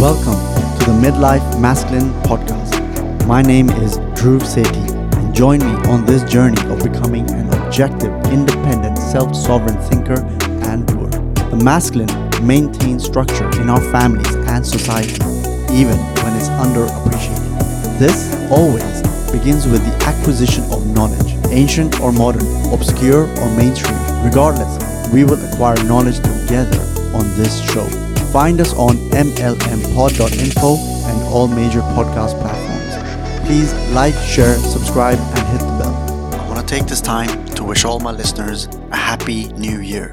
Welcome to the Midlife Masculine Podcast. My name is Dhruv Sethi, and join me on this journey of becoming an objective, independent, self sovereign thinker and doer. The masculine maintains structure in our families and society, even when it's underappreciated. This always begins with the acquisition of knowledge, ancient or modern, obscure or mainstream. Regardless, we will acquire knowledge together on this show. Find us on mlmpod.info and all major podcast platforms. Please like, share, subscribe, and hit the bell. I want to take this time to wish all my listeners a happy new year.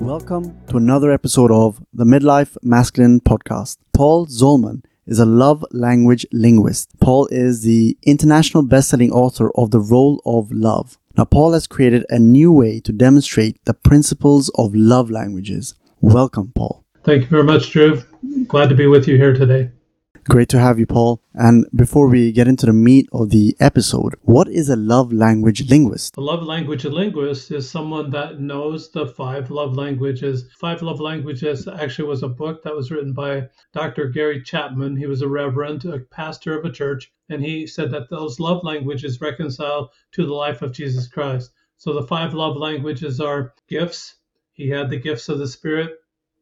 Welcome to another episode of the Midlife Masculine Podcast. Paul Zolman is a love language linguist. Paul is the international best-selling author of The Role of Love. Now, Paul has created a new way to demonstrate the principles of love languages. Welcome, Paul. Thank you very much, Drew. Glad to be with you here today. Great to have you, Paul. And before we get into the meat of the episode, what is a love language linguist? A love language linguist is someone that knows the five love languages. Five love languages actually was a book that was written by Dr. Gary Chapman. He was a reverend, a pastor of a church, and he said that those love languages reconcile to the life of Jesus Christ. So the five love languages are gifts. He had the gifts of the Spirit,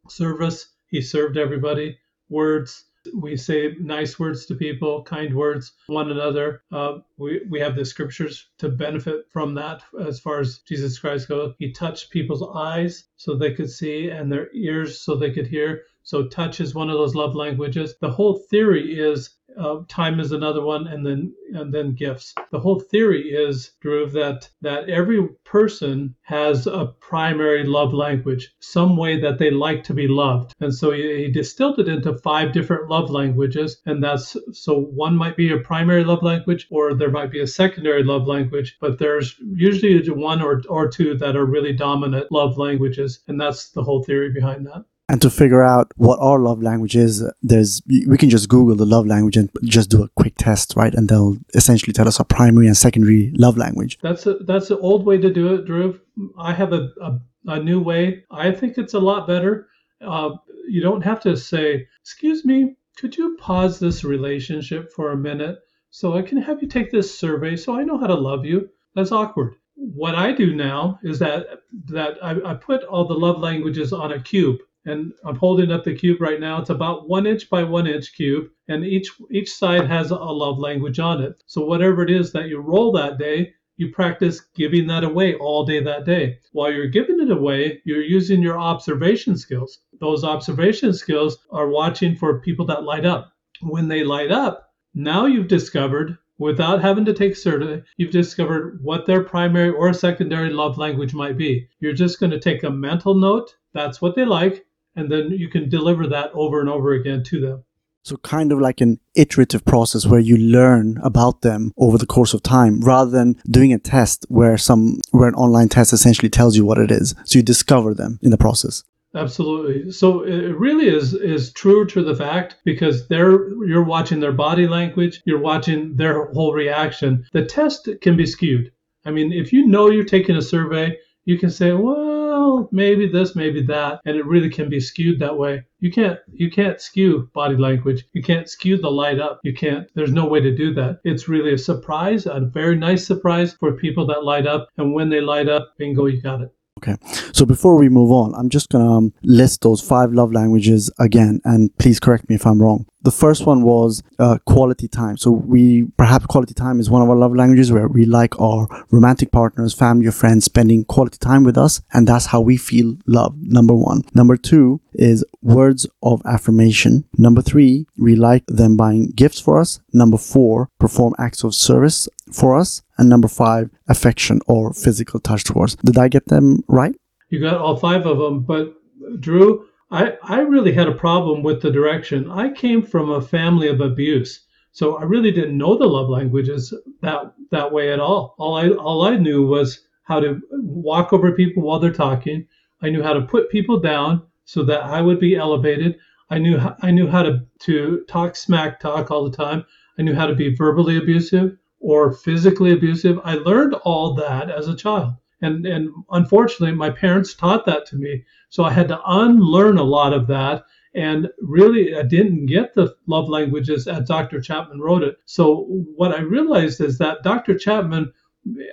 service. He served everybody, words we say nice words to people, kind words, one another. Uh, we, we have the scriptures to benefit from that as far as Jesus Christ goes. He touched people's eyes so they could see and their ears so they could hear. So touch is one of those love languages. The whole theory is uh, time is another one, and then and then gifts. The whole theory is, Drew, that that every person has a primary love language, some way that they like to be loved, and so he, he distilled it into five different love languages, and that's so one might be a primary love language, or there might be a secondary love language, but there's usually one or or two that are really dominant love languages, and that's the whole theory behind that. And to figure out what our love language is, there's we can just Google the love language and just do a quick test, right? And they'll essentially tell us our primary and secondary love language. That's a, that's the old way to do it, Drew. I have a, a, a new way. I think it's a lot better. Uh, you don't have to say, "Excuse me, could you pause this relationship for a minute so I can have you take this survey so I know how to love you?" That's awkward. What I do now is that that I, I put all the love languages on a cube and I'm holding up the cube right now. It's about one inch by one inch cube, and each each side has a love language on it. So whatever it is that you roll that day, you practice giving that away all day that day. While you're giving it away, you're using your observation skills. Those observation skills are watching for people that light up. When they light up, now you've discovered without having to take survey, you've discovered what their primary or secondary love language might be. You're just going to take a mental note. That's what they like and then you can deliver that over and over again to them. So kind of like an iterative process where you learn about them over the course of time rather than doing a test where some where an online test essentially tells you what it is. So you discover them in the process. Absolutely. So it really is is true to the fact because they're you're watching their body language, you're watching their whole reaction. The test can be skewed. I mean, if you know you're taking a survey, you can say, well, well, maybe this, maybe that, and it really can be skewed that way. You can't you can't skew body language. You can't skew the light up. You can't. There's no way to do that. It's really a surprise, a very nice surprise for people that light up, and when they light up, bingo, you got it. Okay. So before we move on, I'm just going to um, list those five love languages again, and please correct me if I'm wrong. The first one was uh, quality time. So we perhaps quality time is one of our love languages where we like our romantic partners, family, or friends spending quality time with us, and that's how we feel love. Number one. Number two is words of affirmation. Number three, we like them buying gifts for us. Number four, perform acts of service for us. And number five, affection or physical touch towards. Did I get them right? You got all five of them, but Drew, I, I really had a problem with the direction. I came from a family of abuse. So I really didn't know the love languages that that way at all. All I all I knew was how to walk over people while they're talking. I knew how to put people down so that I would be elevated. I knew I knew how to to talk smack talk all the time. I knew how to be verbally abusive or physically abusive. I learned all that as a child. And and unfortunately my parents taught that to me. So I had to unlearn a lot of that And really, I didn't get the love languages as Dr. Chapman wrote it. So, what I realized is that Dr. Chapman,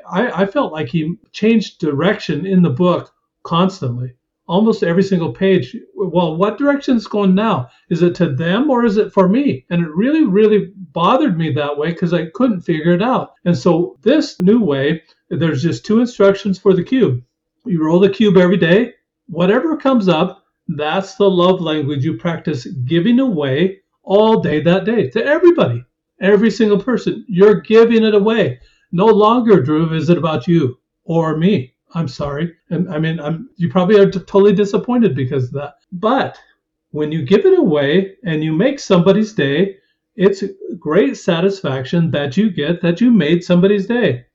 I, I felt like he changed direction in the book constantly almost every single page. Well, what direction is going now? Is it to them or is it for me? And it really, really bothered me that way because I couldn't figure it out. And so this new way, there's just two instructions for the cube. You roll the cube every day. Whatever comes up, that's the love language you practice giving away all day that day to everybody, every single person. You're giving it away. No longer, Drew, is it about you or me. I'm sorry. And I mean, I'm, you probably are totally disappointed because of that. But when you give it away and you make somebody's day, it's great satisfaction that you get that you made somebody's day.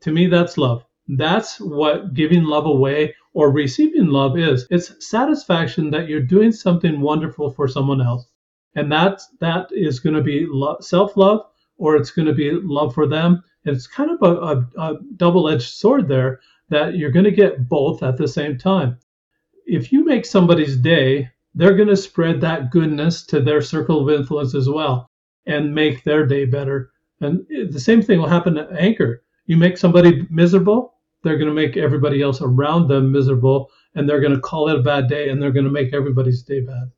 To me, that's love. That's what giving love away or receiving love is. It's satisfaction that you're doing something wonderful for someone else. And that that is going to be lo- self-love or it's going to be love for them. It's kind of a, a, a double-edged sword there that you're going to get both at the same time. If you make somebody's day, they're going to spread that goodness to their circle of influence as well and make their day better. And the same thing will happen at Anchor. You make somebody miserable, they're going to make everybody else around them miserable, and they're going to call it a bad day, and they're going to make everybody's day bad.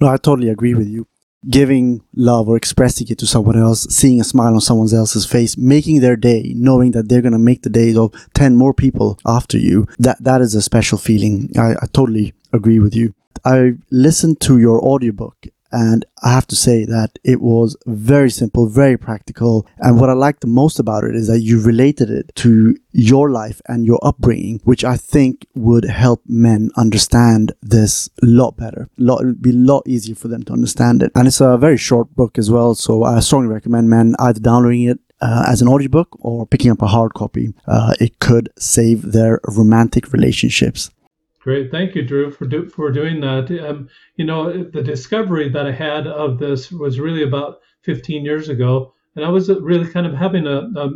No, I totally agree with you giving love or expressing it to someone else, seeing a smile on someone else's face, making their day, knowing that they're going to make the days of 10 more people after you, that, that is a special feeling. I, I totally agree with you. I listened to your audiobook and I have to say that it was very simple, very practical. And what I liked the most about it is that you related it to your life and your upbringing, which I think would help men understand this a lot better. Lot, it'd be a lot easier for them to understand it. And it's a very short book as well. So I strongly recommend men either downloading it uh, as an audiobook or picking up a hard copy. Uh, it could save their romantic relationships. Great, thank you, Drew, for do, for doing that. Um, you know, the discovery that I had of this was really about 15 years ago, and I was really kind of having a, a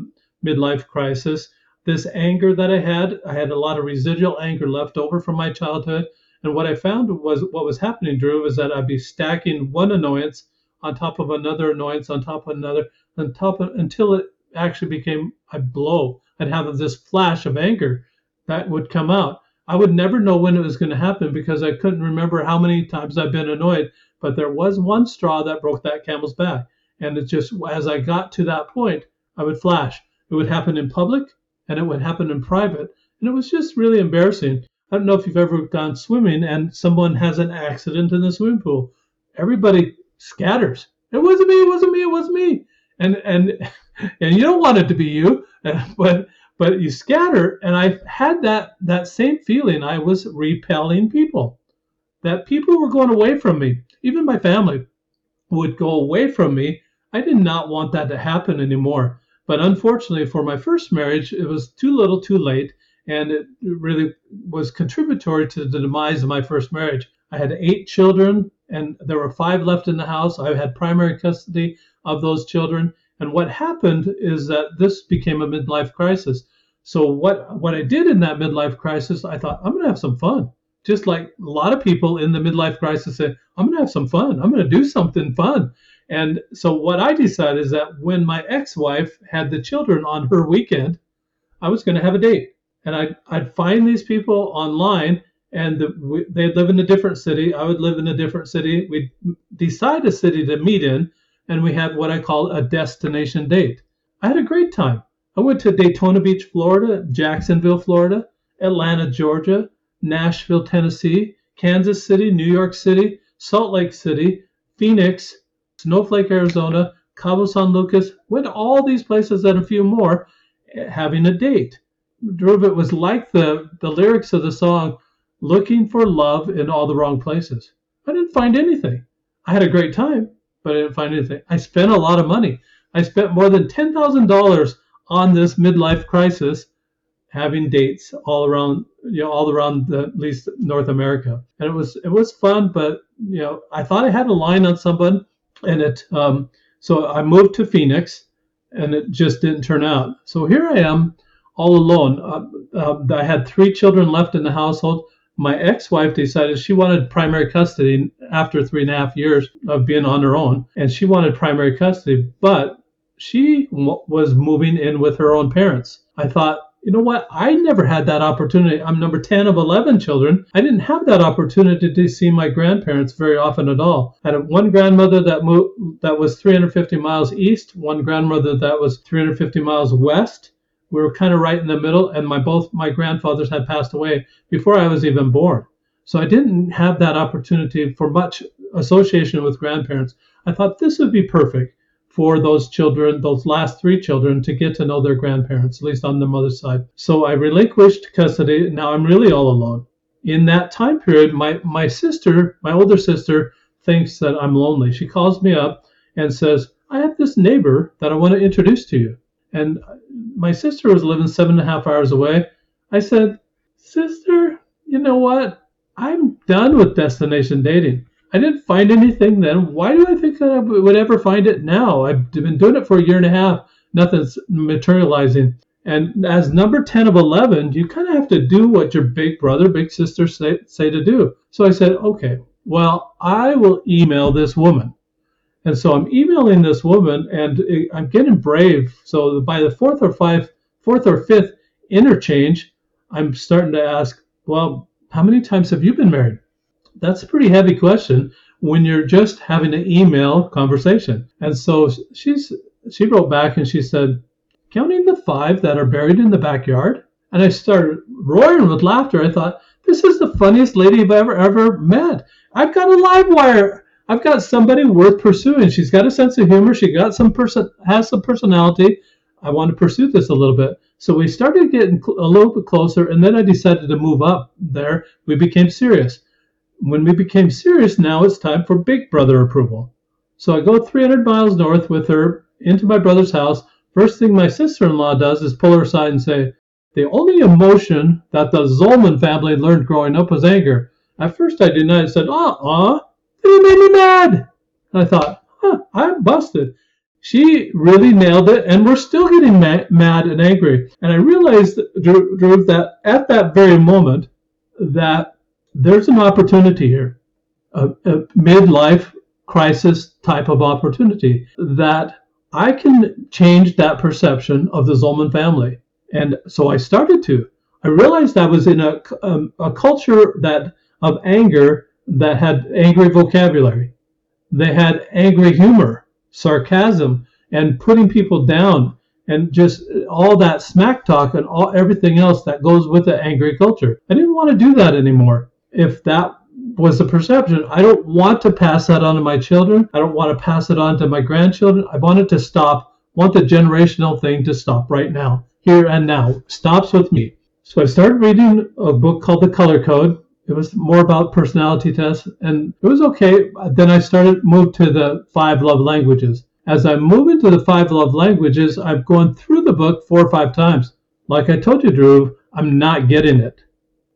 midlife crisis. This anger that I had, I had a lot of residual anger left over from my childhood, and what I found was what was happening, Drew, was that I'd be stacking one annoyance on top of another annoyance on top of another, on top of, until it actually became a blow. I'd have this flash of anger that would come out I would never know when it was going to happen because I couldn't remember how many times I've been annoyed. But there was one straw that broke that camel's back. And it just, as I got to that point, I would flash. It would happen in public and it would happen in private. And it was just really embarrassing. I don't know if you've ever gone swimming and someone has an accident in the swimming pool. Everybody scatters. It wasn't me. It wasn't me. It wasn't me. And and and you don't want it to be you, but but you scatter and i had that that same feeling. I was repelling people that people were going away from me. Even my family would go away from me. I did not want that to happen anymore but unfortunately for my first marriage it was too little too late and it really was contributory to the demise of my first marriage. I had eight children and there were five left in the house. I had primary custody of those children and what happened is that this became a midlife crisis. So what what I did in that midlife crisis, I thought I'm going to have some fun. Just like a lot of people in the midlife crisis say, I'm going to have some fun. I'm going to do something fun. And so what I decided is that when my ex-wife had the children on her weekend, I was going to have a date. And I'd, I'd find these people online and the, we, they'd live in a different city. I would live in a different city. We'd decide a city to meet in and we had what I call a destination date. I had a great time. I went to Daytona Beach, Florida, Jacksonville, Florida, Atlanta, Georgia, Nashville, Tennessee, Kansas City, New York City, Salt Lake City, Phoenix, Snowflake, Arizona, Cabo San Lucas, went to all these places and a few more eh, having a date. Drove it was like the, the lyrics of the song, looking for love in all the wrong places. I didn't find anything. I had a great time, but I didn't find anything. I spent a lot of money. I spent more than $10,000 on this midlife crisis, having dates all around, you know, all around the, at least North America. And it was it was fun, but you know, I thought I had a line on someone, and it. Um, so I moved to Phoenix, and it just didn't turn out. So here I am, all alone. Uh, uh, I had three children left in the household. My ex-wife decided she wanted primary custody after three and a half years of being on her own, and she wanted primary custody, but she was moving in with her own parents. I thought, you know what? I never had that opportunity. I'm number 10 of 11 children. I didn't have that opportunity to see my grandparents very often at all. I had one grandmother that moved that was 350 miles east, one grandmother that was 350 miles west. We were kind of right in the middle, and my both my grandfathers had passed away before I was even born. So I didn't have that opportunity for much association with grandparents. I thought this would be perfect for those children, those last three children, to get to know their grandparents, at least on the mother's side. So I relinquished custody. Now I'm really all alone. In that time period, my, my sister, my older sister, thinks that I'm lonely. She calls me up and says, I have this neighbor that I want to introduce to you. And my sister was living seven and a half hours away. I said, Sister, you know what? I'm done with destination dating. I didn't find anything then. Why do I think that I would ever find it now? I've been doing it for a year and a half. Nothing's materializing. And as number 10 of 11, you kind of have to do what your big brother, big sister say, say to do. So I said, okay, well, I will email this woman. And so I'm emailing this woman and I'm getting brave. So by the fourth or five, fourth or fifth interchange, I'm starting to ask, well, how many times have you been married? that's a pretty heavy question when you're just having an email conversation. And so she's she wrote back and she said, counting the five that are buried in the backyard. And I started roaring with laughter. I thought, this is the funniest lady I've ever ever met. I've got a live wire. I've got somebody worth pursuing. She's got a sense of humor. She got some person has some personality. I want to pursue this a little bit. So we started getting a little bit closer, and then I decided to move up there. We became serious when we became serious, now it's time for big brother approval. So I go 300 miles north with her into my brother's house. First thing my sister in law does is pull her aside and say, The only emotion that the Zolman family learned growing up was anger. At first I denied. I said, uh Uh uh, you made me mad. And I thought, Huh, I'm busted. She really nailed it, and we're still getting ma- mad and angry. And I realized, Drew, that at that very moment, that there's an opportunity here, a, a midlife crisis type of opportunity that I can change that perception of the Zolman family. And so I started to. I realized I was in a, um, a culture that of anger that had angry vocabulary. They had angry humor, sarcasm, and putting people down, and just all that smack talk and all everything else that goes with the angry culture. I didn't want to do that anymore if that was the perception, I don't want to pass that on to my children. I don't want to pass it on to my grandchildren. I want it to stop. Want the generational thing to stop right now, here and now. Stops with me. So I started reading a book called The Color Code. It was more about personality tests, and it was okay. Then I started moved to the five love languages. As I move into the five love languages, I've gone through the book four or five times. Like I told you, Drew, I'm not getting it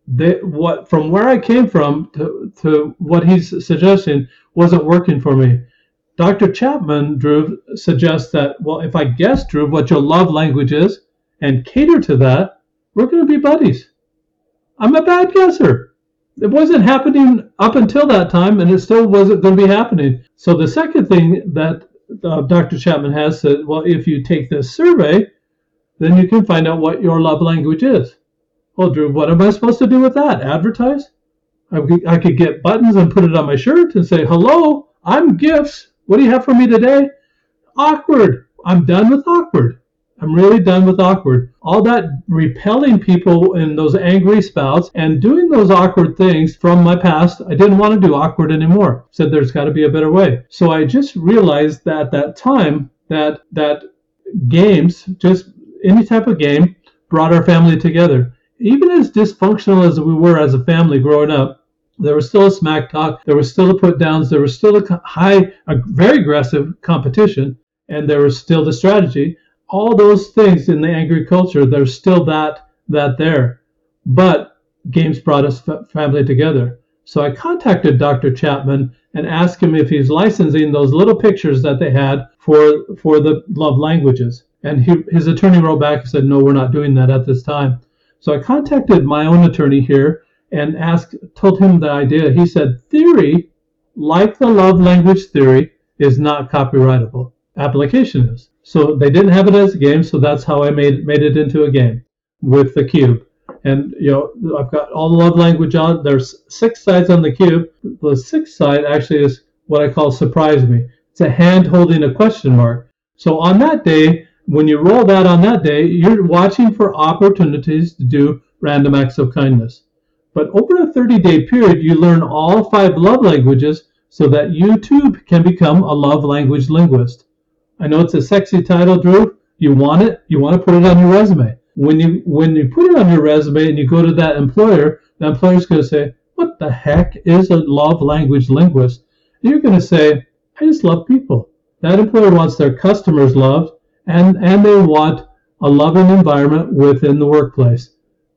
they, what from where I came from to, to what he's suggesting wasn't working for me. Dr. Chapman, Drew, suggests that, well, if I guess, Drew, what your love language is and cater to that, we're going to be buddies. I'm a bad guesser. It wasn't happening up until that time, and it still wasn't going to be happening. So the second thing that uh, Dr. Chapman has said, well, if you take this survey, then you can find out what your love language is. Well, Drew, what am I supposed to do with that? Advertise? I could, I could get buttons and put it on my shirt and say, hello, I'm Gifts. What do you have for me today? Awkward. I'm done with awkward. I'm really done with awkward. All that repelling people in those angry spouts and doing those awkward things from my past, I didn't want to do awkward anymore. Said there's got to be a better way. So I just realized that at that time that that games, just any type of game, brought our family together even as dysfunctional as we were as a family growing up, there was still a smack talk, there was still a put downs, there was still a high, a very aggressive competition, and there was still the strategy. All those things in the angry culture, there's still that that there. But games brought us family together. So I contacted Dr. Chapman and asked him if he's licensing those little pictures that they had for for the love languages. And he, his attorney wrote back and said, "No, we're not doing that at this time." So I contacted my own attorney here, and asked, told him the idea. He said, theory, like the love language theory, is not copyrightable. Application is. So they didn't have it as a game, so that's how I made made it into a game with the cube. And you know, I've got all the love language on. There's six sides on the cube. The sixth side actually is what I call surprise me. It's a hand holding a question mark. So on that day, when you roll that on that day, you're watching for opportunities to do random acts of kindness. But over a 30 day period, you learn all five love languages so that you too can become a love language linguist. I know it's a sexy title, Drew. You want it, you want to put it on your resume. When you when you put it on your resume and you go to that employer, the employer's going to say, "What the heck is a love language linguist?" And you're going to say, "I just love people." That employer wants their customers loved, and and they want a loving environment within the workplace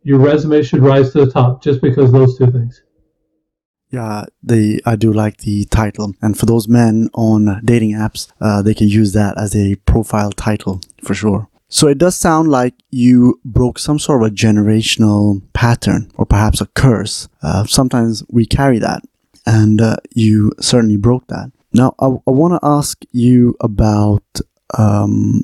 your resume should rise to the top just because those two things. Yeah, the I do like the title, and for those men on dating apps, uh, they can use that as a profile title for sure. So it does sound like you broke some sort of a generational pattern, or perhaps a curse. Uh, sometimes we carry that, and uh, you certainly broke that. Now, I, I want to ask you about um,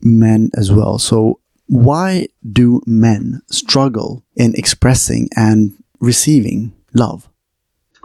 men as well. So, why do men struggle in expressing and receiving love?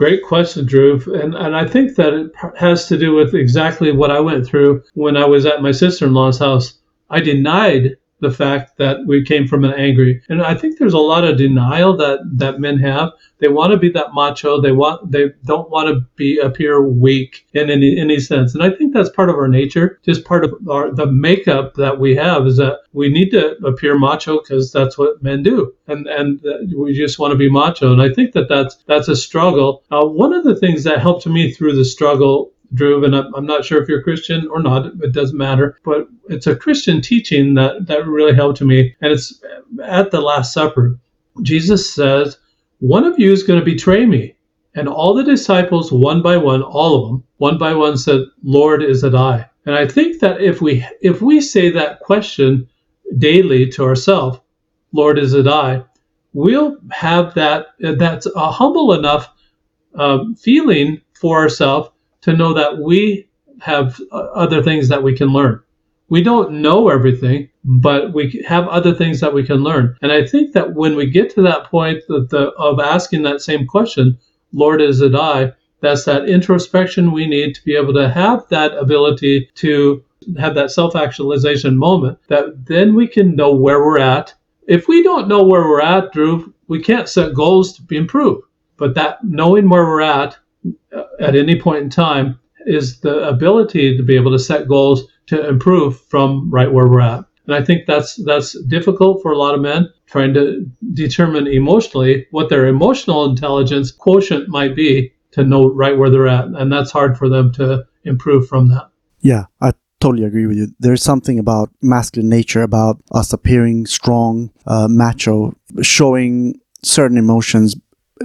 Great question, Drew. And, and I think that it has to do with exactly what I went through when I was at my sister in law's house. I denied the fact that we came from an angry. And I think there's a lot of denial that that men have. They want to be that macho. They want they don't want to be appear weak in any any sense. And I think that's part of our nature. Just part of our the makeup that we have is that we need to appear macho because that's what men do. And and we just want to be macho. And I think that that's that's a struggle. Uh, one of the things that helped me through the struggle Drew, and I'm not sure if you're a Christian or not. It doesn't matter. But it's a Christian teaching that, that really helped me. And it's at the Last Supper. Jesus says, One of you is going to betray me. And all the disciples, one by one, all of them, one by one said, Lord, is it I? And I think that if we if we say that question daily to ourselves, Lord, is it I? We'll have that that's a humble enough um, feeling for ourselves to know that we have uh, other things that we can learn. We don't know everything, but we have other things that we can learn. And I think that when we get to that point that the, of asking that same question, Lord, is it I? That's that introspection we need to be able to have that ability to have that self actualization moment that then we can know where we're at. If we don't know where we're at, Drew, we can't set goals to improve. But that knowing where we're at at any point in time is the ability to be able to set goals to improve from right where we're at. And I think that's that's difficult for a lot of men trying to determine emotionally what their emotional intelligence quotient might be to know right where they're at, and that's hard for them to improve from that. Yeah, I totally agree with you. There's something about masculine nature about us appearing strong, uh, macho, showing certain emotions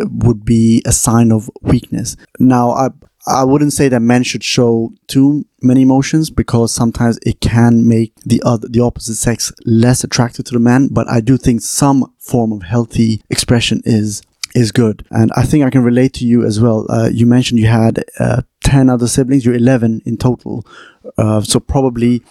would be a sign of weakness. Now, I I wouldn't say that men should show too many emotions because sometimes it can make the other the opposite sex less attractive to the man. But I do think some form of healthy expression is is good, and I think I can relate to you as well. Uh, you mentioned you had uh, ten other siblings. You're eleven in total, uh, so probably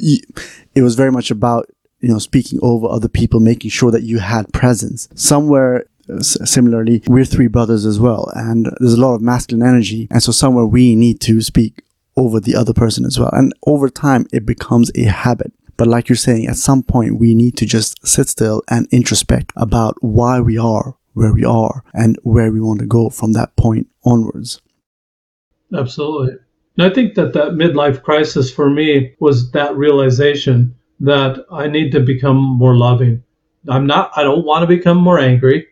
it was very much about you know speaking over other people, making sure that you had presence somewhere similarly, we're three brothers as well, and there's a lot of masculine energy, and so somewhere we need to speak over the other person as well. And over time, it becomes a habit. But like you're saying, at some point, we need to just sit still and introspect about why we are where we are and where we want to go from that point onwards. Absolutely. And I think that that midlife crisis for me was that realization that I need to become more loving. I'm not, I don't want to become more angry.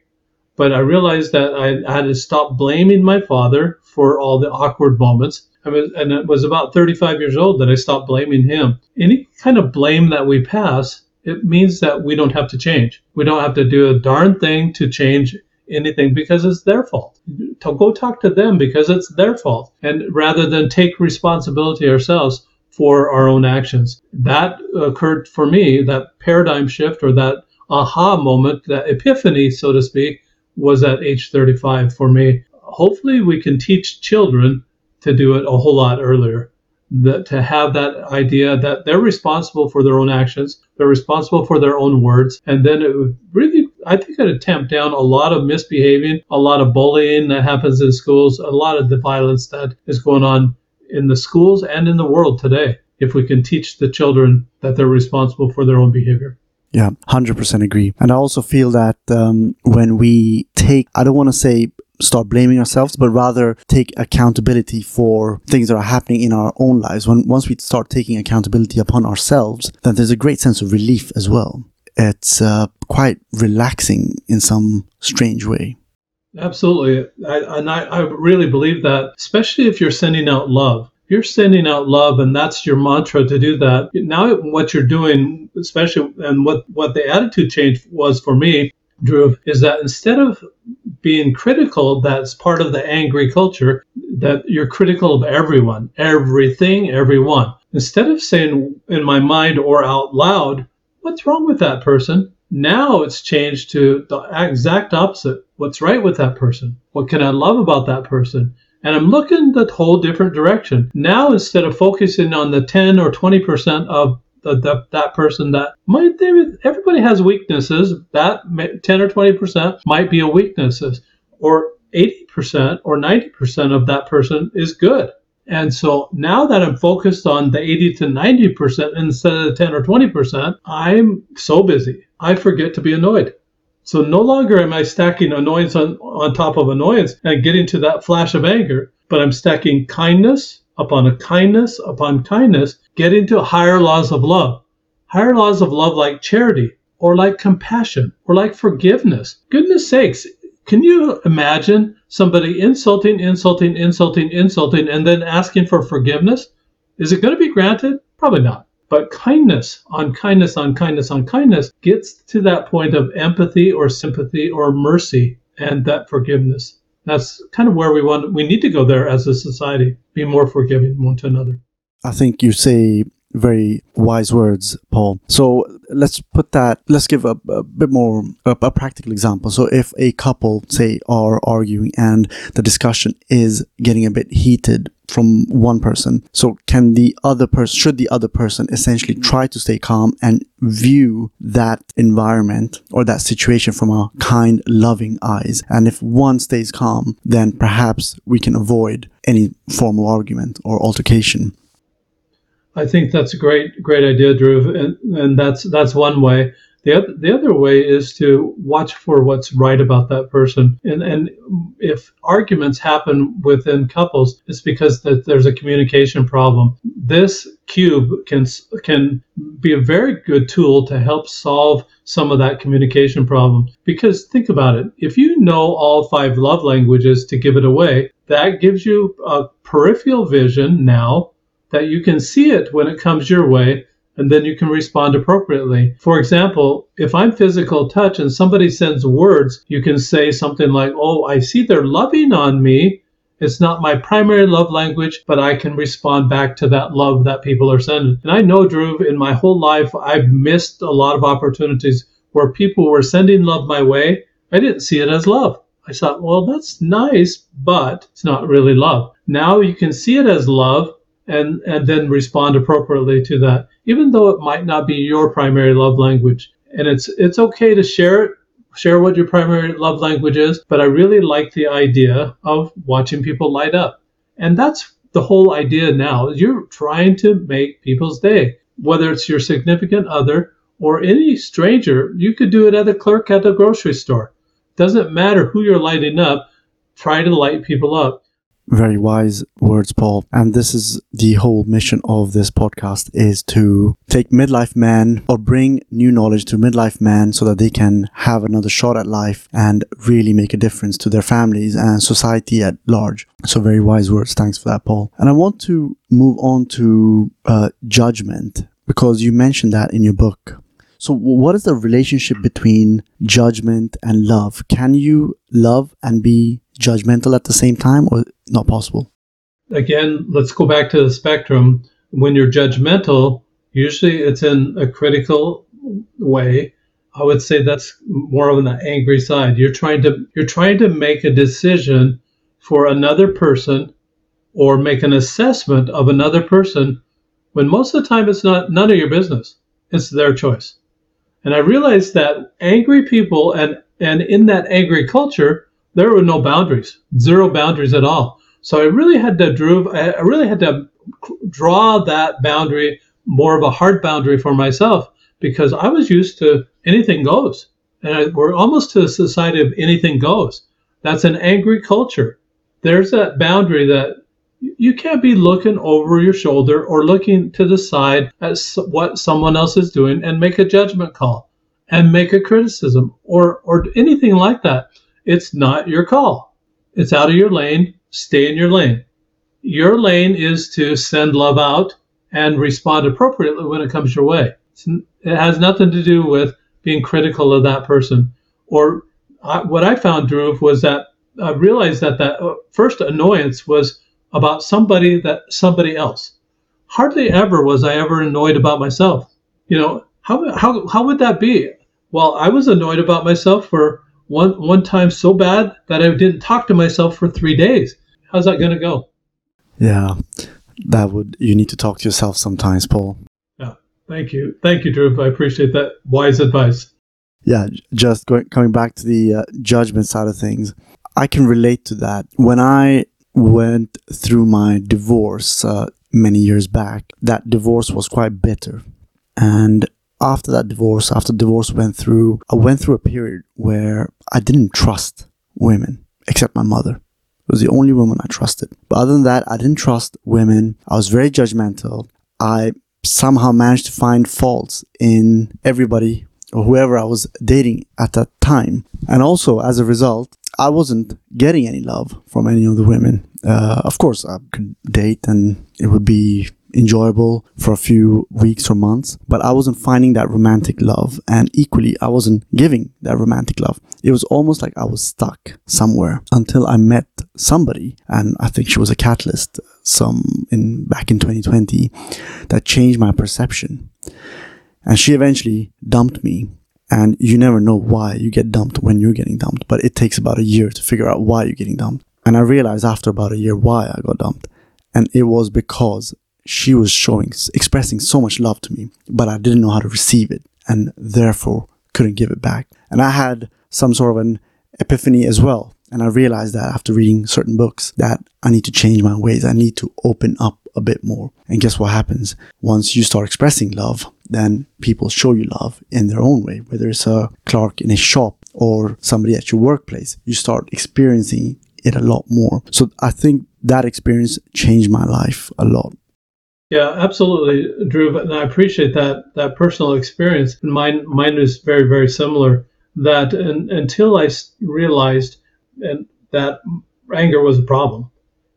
But I realized that I, had to stop blaming my father for all the awkward moments. I was, and it was about 35 years old that I stopped blaming him. Any kind of blame that we pass, it means that we don't have to change. We don't have to do a darn thing to change anything because it's their fault. Go talk to them because it's their fault. And rather than take responsibility ourselves for our own actions. That occurred for me, that paradigm shift or that aha moment, that epiphany, so to speak, was at age 35 for me. Hopefully, we can teach children to do it a whole lot earlier. That to have that idea that they're responsible for their own actions, they're responsible for their own words, and then it would really, I think, it'd tamp down a lot of misbehaving, a lot of bullying that happens in schools, a lot of the violence that is going on in the schools and in the world today. If we can teach the children that they're responsible for their own behavior. Yeah, 100% agree. And I also feel that um, when we take, I don't want to say start blaming ourselves, but rather take accountability for things that are happening in our own lives. When once we start taking accountability upon ourselves, then there's a great sense of relief as well. It's uh, quite relaxing in some strange way. Absolutely, I, and I, I really believe that, especially if you're sending out love. You're sending out love, and that's your mantra to do that. Now, what you're doing, especially, and what what the attitude change was for me, Drew, is that instead of being critical, that's part of the angry culture, that you're critical of everyone, everything, everyone. Instead of saying in my mind or out loud, what's wrong with that person? Now it's changed to the exact opposite. What's right with that person? What can I love about that person? And I'm looking the whole different direction. Now, instead of focusing on the 10 or 20% of the, the, that person that might everybody has weaknesses. That 10 or 20 percent might be a weaknesses. Or 80 percent or 90 percent of that person is good. And so now that i'm focused on the 80 to 90 percent instead of the 10 or 20 percent i'm so busy. I forget to be annoyed so no longer am i stacking annoyance on, on top of annoyance and getting to that flash of anger but i'm stacking kindness upon a kindness upon kindness, getting to higher laws of love. Higher laws of love like charity, or like compassion, or like forgiveness. Goodness sakes, can you imagine somebody insulting, insulting, insulting, insulting, and then asking for forgiveness? Is it going to be granted? Probably not. But kindness on kindness on kindness on kindness gets to that point of empathy or sympathy or mercy and that forgiveness. That's kind of where we want we need to go there as a society, be more forgiving one to another. I think you say very wise words, Paul. So let's put that, let's give a, a bit more, a, a, practical example. So if a couple, say, are arguing and the discussion is getting a bit heated from one person, so can the other person, should the other person essentially try to stay calm and view that environment or that situation from a kind, loving eyes? And if one stays calm, then perhaps we can avoid any formal argument or altercation. I think that's a great great idea, Drew, and, and that's that's one way. The other, the other way is to watch for what's right about that person. And, and if arguments happen within couples, it's because that there's a communication problem. This cube can can be a very good tool to help solve some of that communication problem. Because think about it, if you know all five love languages to give it away, that gives you a peripheral vision now that you can see it when it comes your way and then you can respond appropriately. For example, if I'm physical touch and somebody sends words, you can say something like, Oh, I see they're loving on me. It's not my primary love language, but I can respond back to that love that people are sending. And I know, Drew, in my whole life, I've missed a lot of opportunities where people were sending love my way. I didn't see it as love. I thought, well, that's nice, but it's not really love. Now you can see it as love and and then respond appropriately to that. Even though it might not be your primary love language and it's it's okay to share it share what your primary love language is but i really like the idea of watching people light up. And that's the whole idea now. You're trying to make people's day. Whether it's your significant other or any stranger you could do it at a clerk at the grocery store. Doesn't matter who you're lighting up try to light people up very wise words, Paul. And this is the whole mission of this podcast is to take midlife men or bring new knowledge to midlife men so that they can have another shot at life and really make a difference to their families and society at large. So very wise words. Thanks for that, Paul. And I want to move on to uh, judgment because you mentioned that in your book. So, what is the relationship between judgment and love? Can you love and be judgmental at the same time, or not possible? Again, let's go back to the spectrum. When you're judgmental, usually it's in a critical way. I would say that's more on the angry side. You're trying to you're trying to make a decision for another person or make an assessment of another person when most of the time it's not none of your business. It's their choice. And I realized that angry people and and in that angry culture, there were no boundaries, zero boundaries at all. So I really had to drew, I really had to draw that boundary more of a hard boundary for myself because I was used to anything goes. And I, we're almost to a society of anything goes. That's an angry culture. There's that boundary that you can't be looking over your shoulder or looking to the side at what someone else is doing and make a judgment call and make a criticism or, or anything like that. It's not your call. It's out of your lane. Stay in your lane. Your lane is to send love out and respond appropriately when it comes your way. It has nothing to do with being critical of that person. Or I, what I found, Drew, was that I realized that that uh, first annoyance was about somebody that somebody else. Hardly ever was I ever annoyed about myself. You know, how, how, how would that be? Well, I was annoyed about myself for one, one time so bad that I didn't talk to myself for three days. How's that going to go? Yeah, that would, you need to talk to yourself sometimes, Paul. Yeah, thank you. Thank you, Drew. I appreciate that wise advice. Yeah, just going, coming back to the uh, judgment side of things, I can relate to that. When I went through my divorce uh, many years back, that divorce was quite bitter. And after that divorce, after divorce went through, I went through a period where I didn't trust women except my mother. It was the only woman I trusted. But other than that, I didn't trust women. I was very judgmental. I somehow managed to find faults in everybody or whoever I was dating at that time. And also, as a result, I wasn't getting any love from any of the women. Uh, of course, I could date and it would be enjoyable for a few weeks or months, but I wasn't finding that romantic love. And equally, I wasn't giving that romantic love. It was almost like I was stuck somewhere until I met somebody. And I think she was a catalyst some in back in 2020 that changed my perception. And she eventually dumped me. And you never know why you get dumped when you're getting dumped, but it takes about a year to figure out why you're getting dumped. And I realized after about a year why I got dumped. And it was because she was showing, expressing so much love to me, but I didn't know how to receive it and therefore couldn't give it back. And I had some sort of an epiphany as well. And I realized that after reading certain books that I need to change my ways. I need to open up a bit more. And guess what happens? Once you start expressing love, then people show you love in their own way. Whether it's a clerk in a shop or somebody at your workplace, you start experiencing it a lot more. So I think that experience changed my life a lot. Yeah, absolutely, Drew. And I appreciate that that personal experience. Mine, mine is very, very similar. That in, until I realized and that anger was a problem,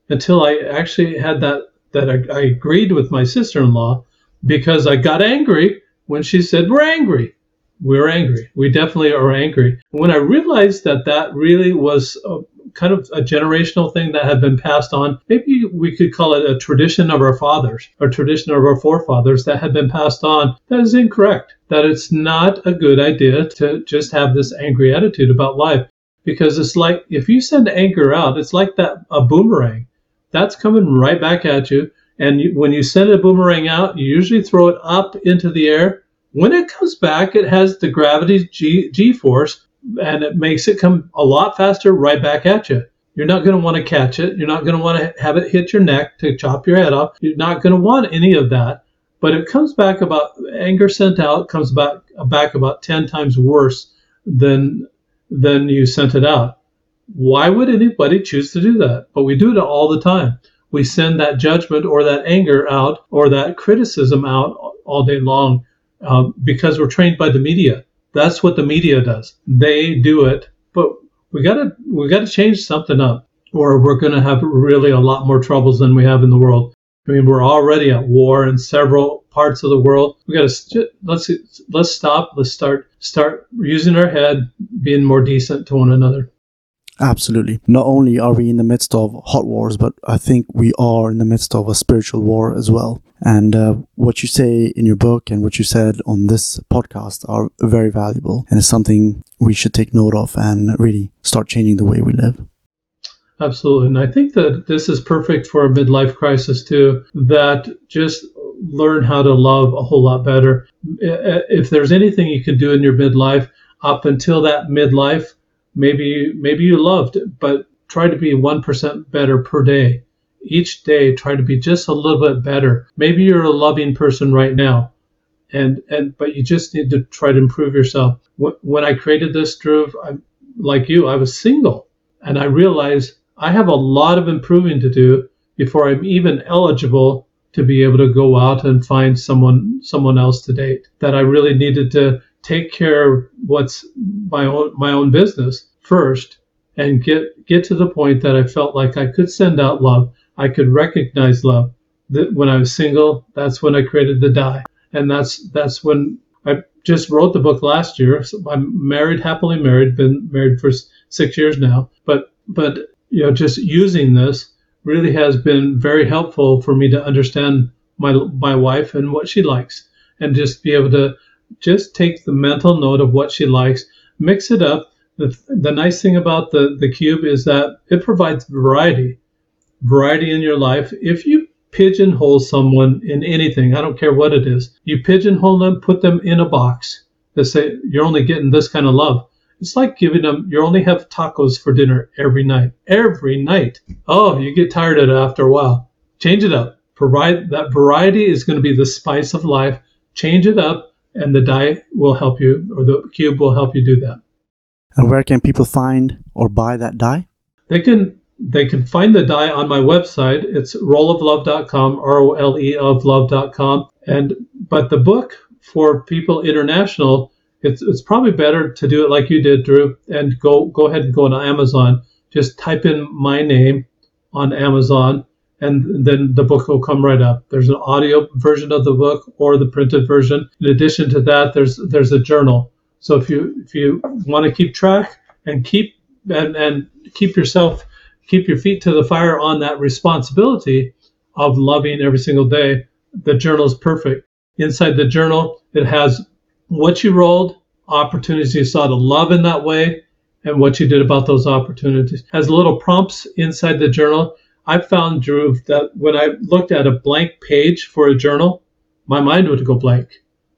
until I actually had that that I, I agreed with my sister-in-law because I got angry when she said we're angry. We're angry. We definitely are angry. When I realized that that really was a, kind of a generational thing that had been passed on. Maybe we could call it a tradition of our fathers, or tradition of our forefathers that had been passed on. That is incorrect. That it's not a good idea to just have this angry attitude about life. Because it's like if you send anger out, it's like that a boomerang. That's coming right back at you. And you, when you send a boomerang out, you usually throw it up into the air. When it comes back, it has the gravity G, G force and it makes it come a lot faster right back at you. You're not going to want to catch it. You're not going to want to have it hit your neck to chop your head off. You're not going to want any of that. But it comes back about anger sent out comes back back about ten times worse than than you sent it out. Why would anybody choose to do that? But we do it all the time. We send that judgment or that anger out or that criticism out all day long uh, because we're trained by the media. That's what the media does. They do it, but we gotta we gotta change something up, or we're gonna have really a lot more troubles than we have in the world. I mean, we're already at war in several parts of the world. We gotta let's let's stop. Let's start start using our head, being more decent to one another. Absolutely. Not only are we in the midst of hot wars, but I think we are in the midst of a spiritual war as well. And uh, what you say in your book and what you said on this podcast are very valuable and it's something we should take note of and really start changing the way we live. Absolutely. And I think that this is perfect for a midlife crisis too, that just learn how to love a whole lot better. If there's anything you can do in your midlife up until that midlife, maybe maybe you loved, but try to be 1% better per day. Each day try to be just a little bit better. Maybe you're a loving person right now. And and but you just need to try to improve yourself. When I created this Drew, I'm, like you, I was single and I realized I have a lot of improving to do before I'm even eligible to be able to go out and find someone someone else to date. That I really needed to take care of what's my own my own business first and get get to the point that I felt like I could send out love. I could recognize love. That when I was single, that's when I created the die, and that's that's when I just wrote the book last year. So I'm married, happily married, been married for six years now. But but you know, just using this really has been very helpful for me to understand my my wife and what she likes, and just be able to just take the mental note of what she likes, mix it up. The, the nice thing about the, the cube is that it provides variety, variety in your life. If you pigeonhole someone in anything, I don't care what it is, you pigeonhole them, put them in a box that say you're only getting this kind of love. It's like giving them, you only have tacos for dinner every night. Every night. Oh, you get tired of it after a while. Change it up. Provide that variety is going to be the spice of life. Change it up, and the die will help you, or the cube will help you do that. And where can people find or buy that die? They can they can find the die on my website. It's roleoflove.com, R O L E of love.com. And but the book for people international it's it's probably better to do it like you did, Drew, and go go ahead and go on Amazon. Just type in my name on Amazon, and then the book will come right up. There's an audio version of the book or the printed version. In addition to that, there's there's a journal. So if you if you want to keep track and keep and, and keep yourself keep your feet to the fire on that responsibility of loving every single day, the journal is perfect. Inside the journal, it has what you rolled, opportunities you saw to love in that way, and what you did about those opportunities. As little prompts inside the journal, I found, Drew, that when I looked at a blank page for a journal, my mind would go blank.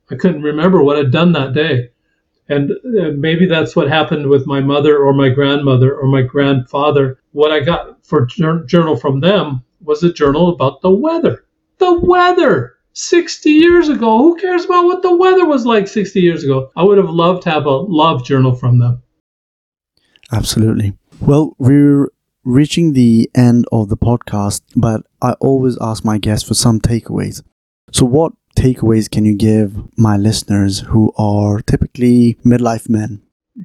I couldn't remember what I'd done that day. And uh, maybe that's what happened with my mother or my grandmother or my grandfather. What I got for journal from them was a journal about the weather. The weather! 60 years ago. Who cares about what the weather was like 60 years ago? I would have loved to have a love journal from them. Absolutely. Well, we're reaching the end of the podcast, but I always ask my guests for some takeaways. So, what takeaways can you give my listeners who are typically midlife men?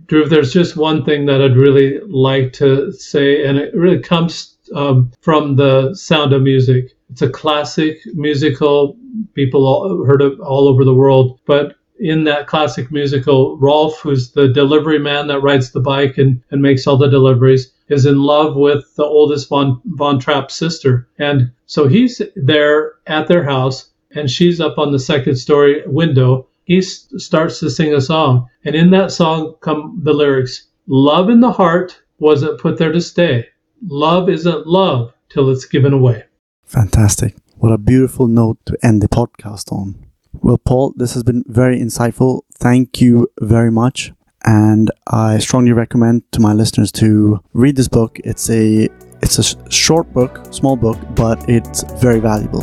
Drew, there's just one thing that I'd really like to say, and it really comes um, from the sound of music. It's a classic musical people all, heard of all over the world. But in that classic musical, Rolf, who's the delivery man that rides the bike and, and makes all the deliveries, is in love with the oldest Von, Von Trapp sister. And so he's there at their house, and she's up on the second story window. He s- starts to sing a song. And in that song come the lyrics Love in the heart wasn't put there to stay. Love isn't love till it's given away. Fantastic. What a beautiful note to end the podcast on. Well, Paul, this has been very insightful. Thank you very much. And I strongly recommend to my listeners to read this book. It's a it's a short book, small book, but it's very valuable.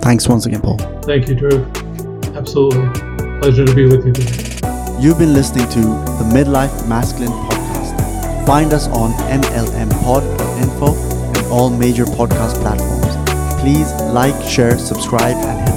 Thanks once again, Paul. Thank you, Drew. Absolutely. Pleasure to be with you today. You've been listening to the Midlife Masculine Podcast. Find us on mlmpod.info and all major podcast platforms please like, share, subscribe, and